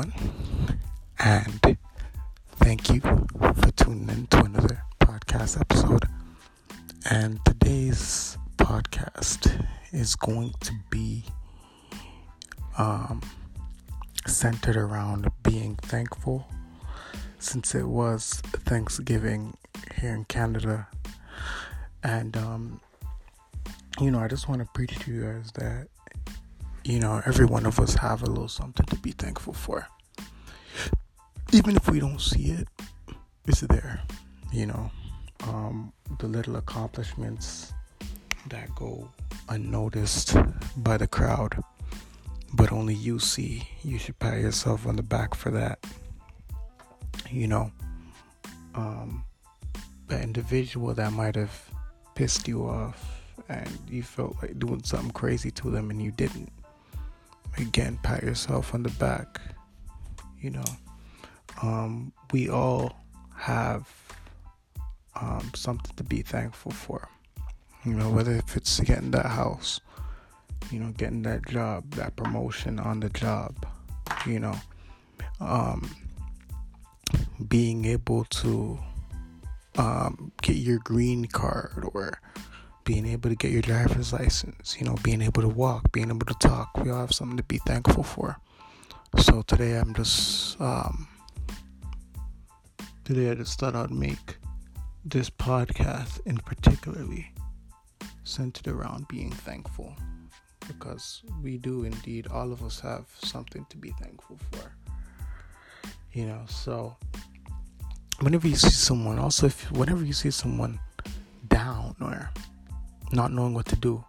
everyone, and thank you for tuning in to another podcast episode. And today's podcast is going to be um, centered around being thankful since it was Thanksgiving here in Canada. And, um, you know, I just want to preach to you guys that you know, every one of us have a little something to be thankful for. Even if we don't see it, it's there. You know, um, the little accomplishments that go unnoticed by the crowd, but only you see. You should pat yourself on the back for that. You know, um, the individual that might have pissed you off and you felt like doing something crazy to them and you didn't again pat yourself on the back you know um, we all have um, something to be thankful for you know whether if it's getting that house you know getting that job that promotion on the job you know um, being able to um, get your green card or being able to get your driver's license, you know, being able to walk, being able to talk. We all have something to be thankful for. So today I'm just um, today I just thought I'd make this podcast in particularly centered around being thankful because we do indeed all of us have something to be thankful for. You know, so whenever you see someone also if whenever you see someone down or not knowing what to do,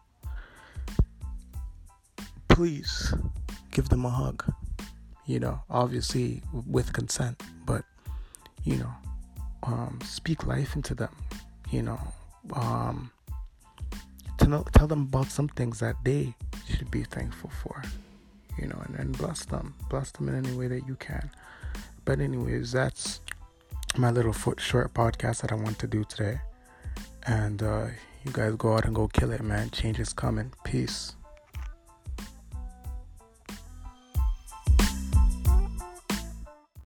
please give them a hug. You know, obviously with consent, but you know, um, speak life into them. You know, um, tell, tell them about some things that they should be thankful for. You know, and, and bless them, bless them in any way that you can. But anyways, that's my little short podcast that I want to do today. And uh, you guys go out and go kill it, man. Change is coming. Peace.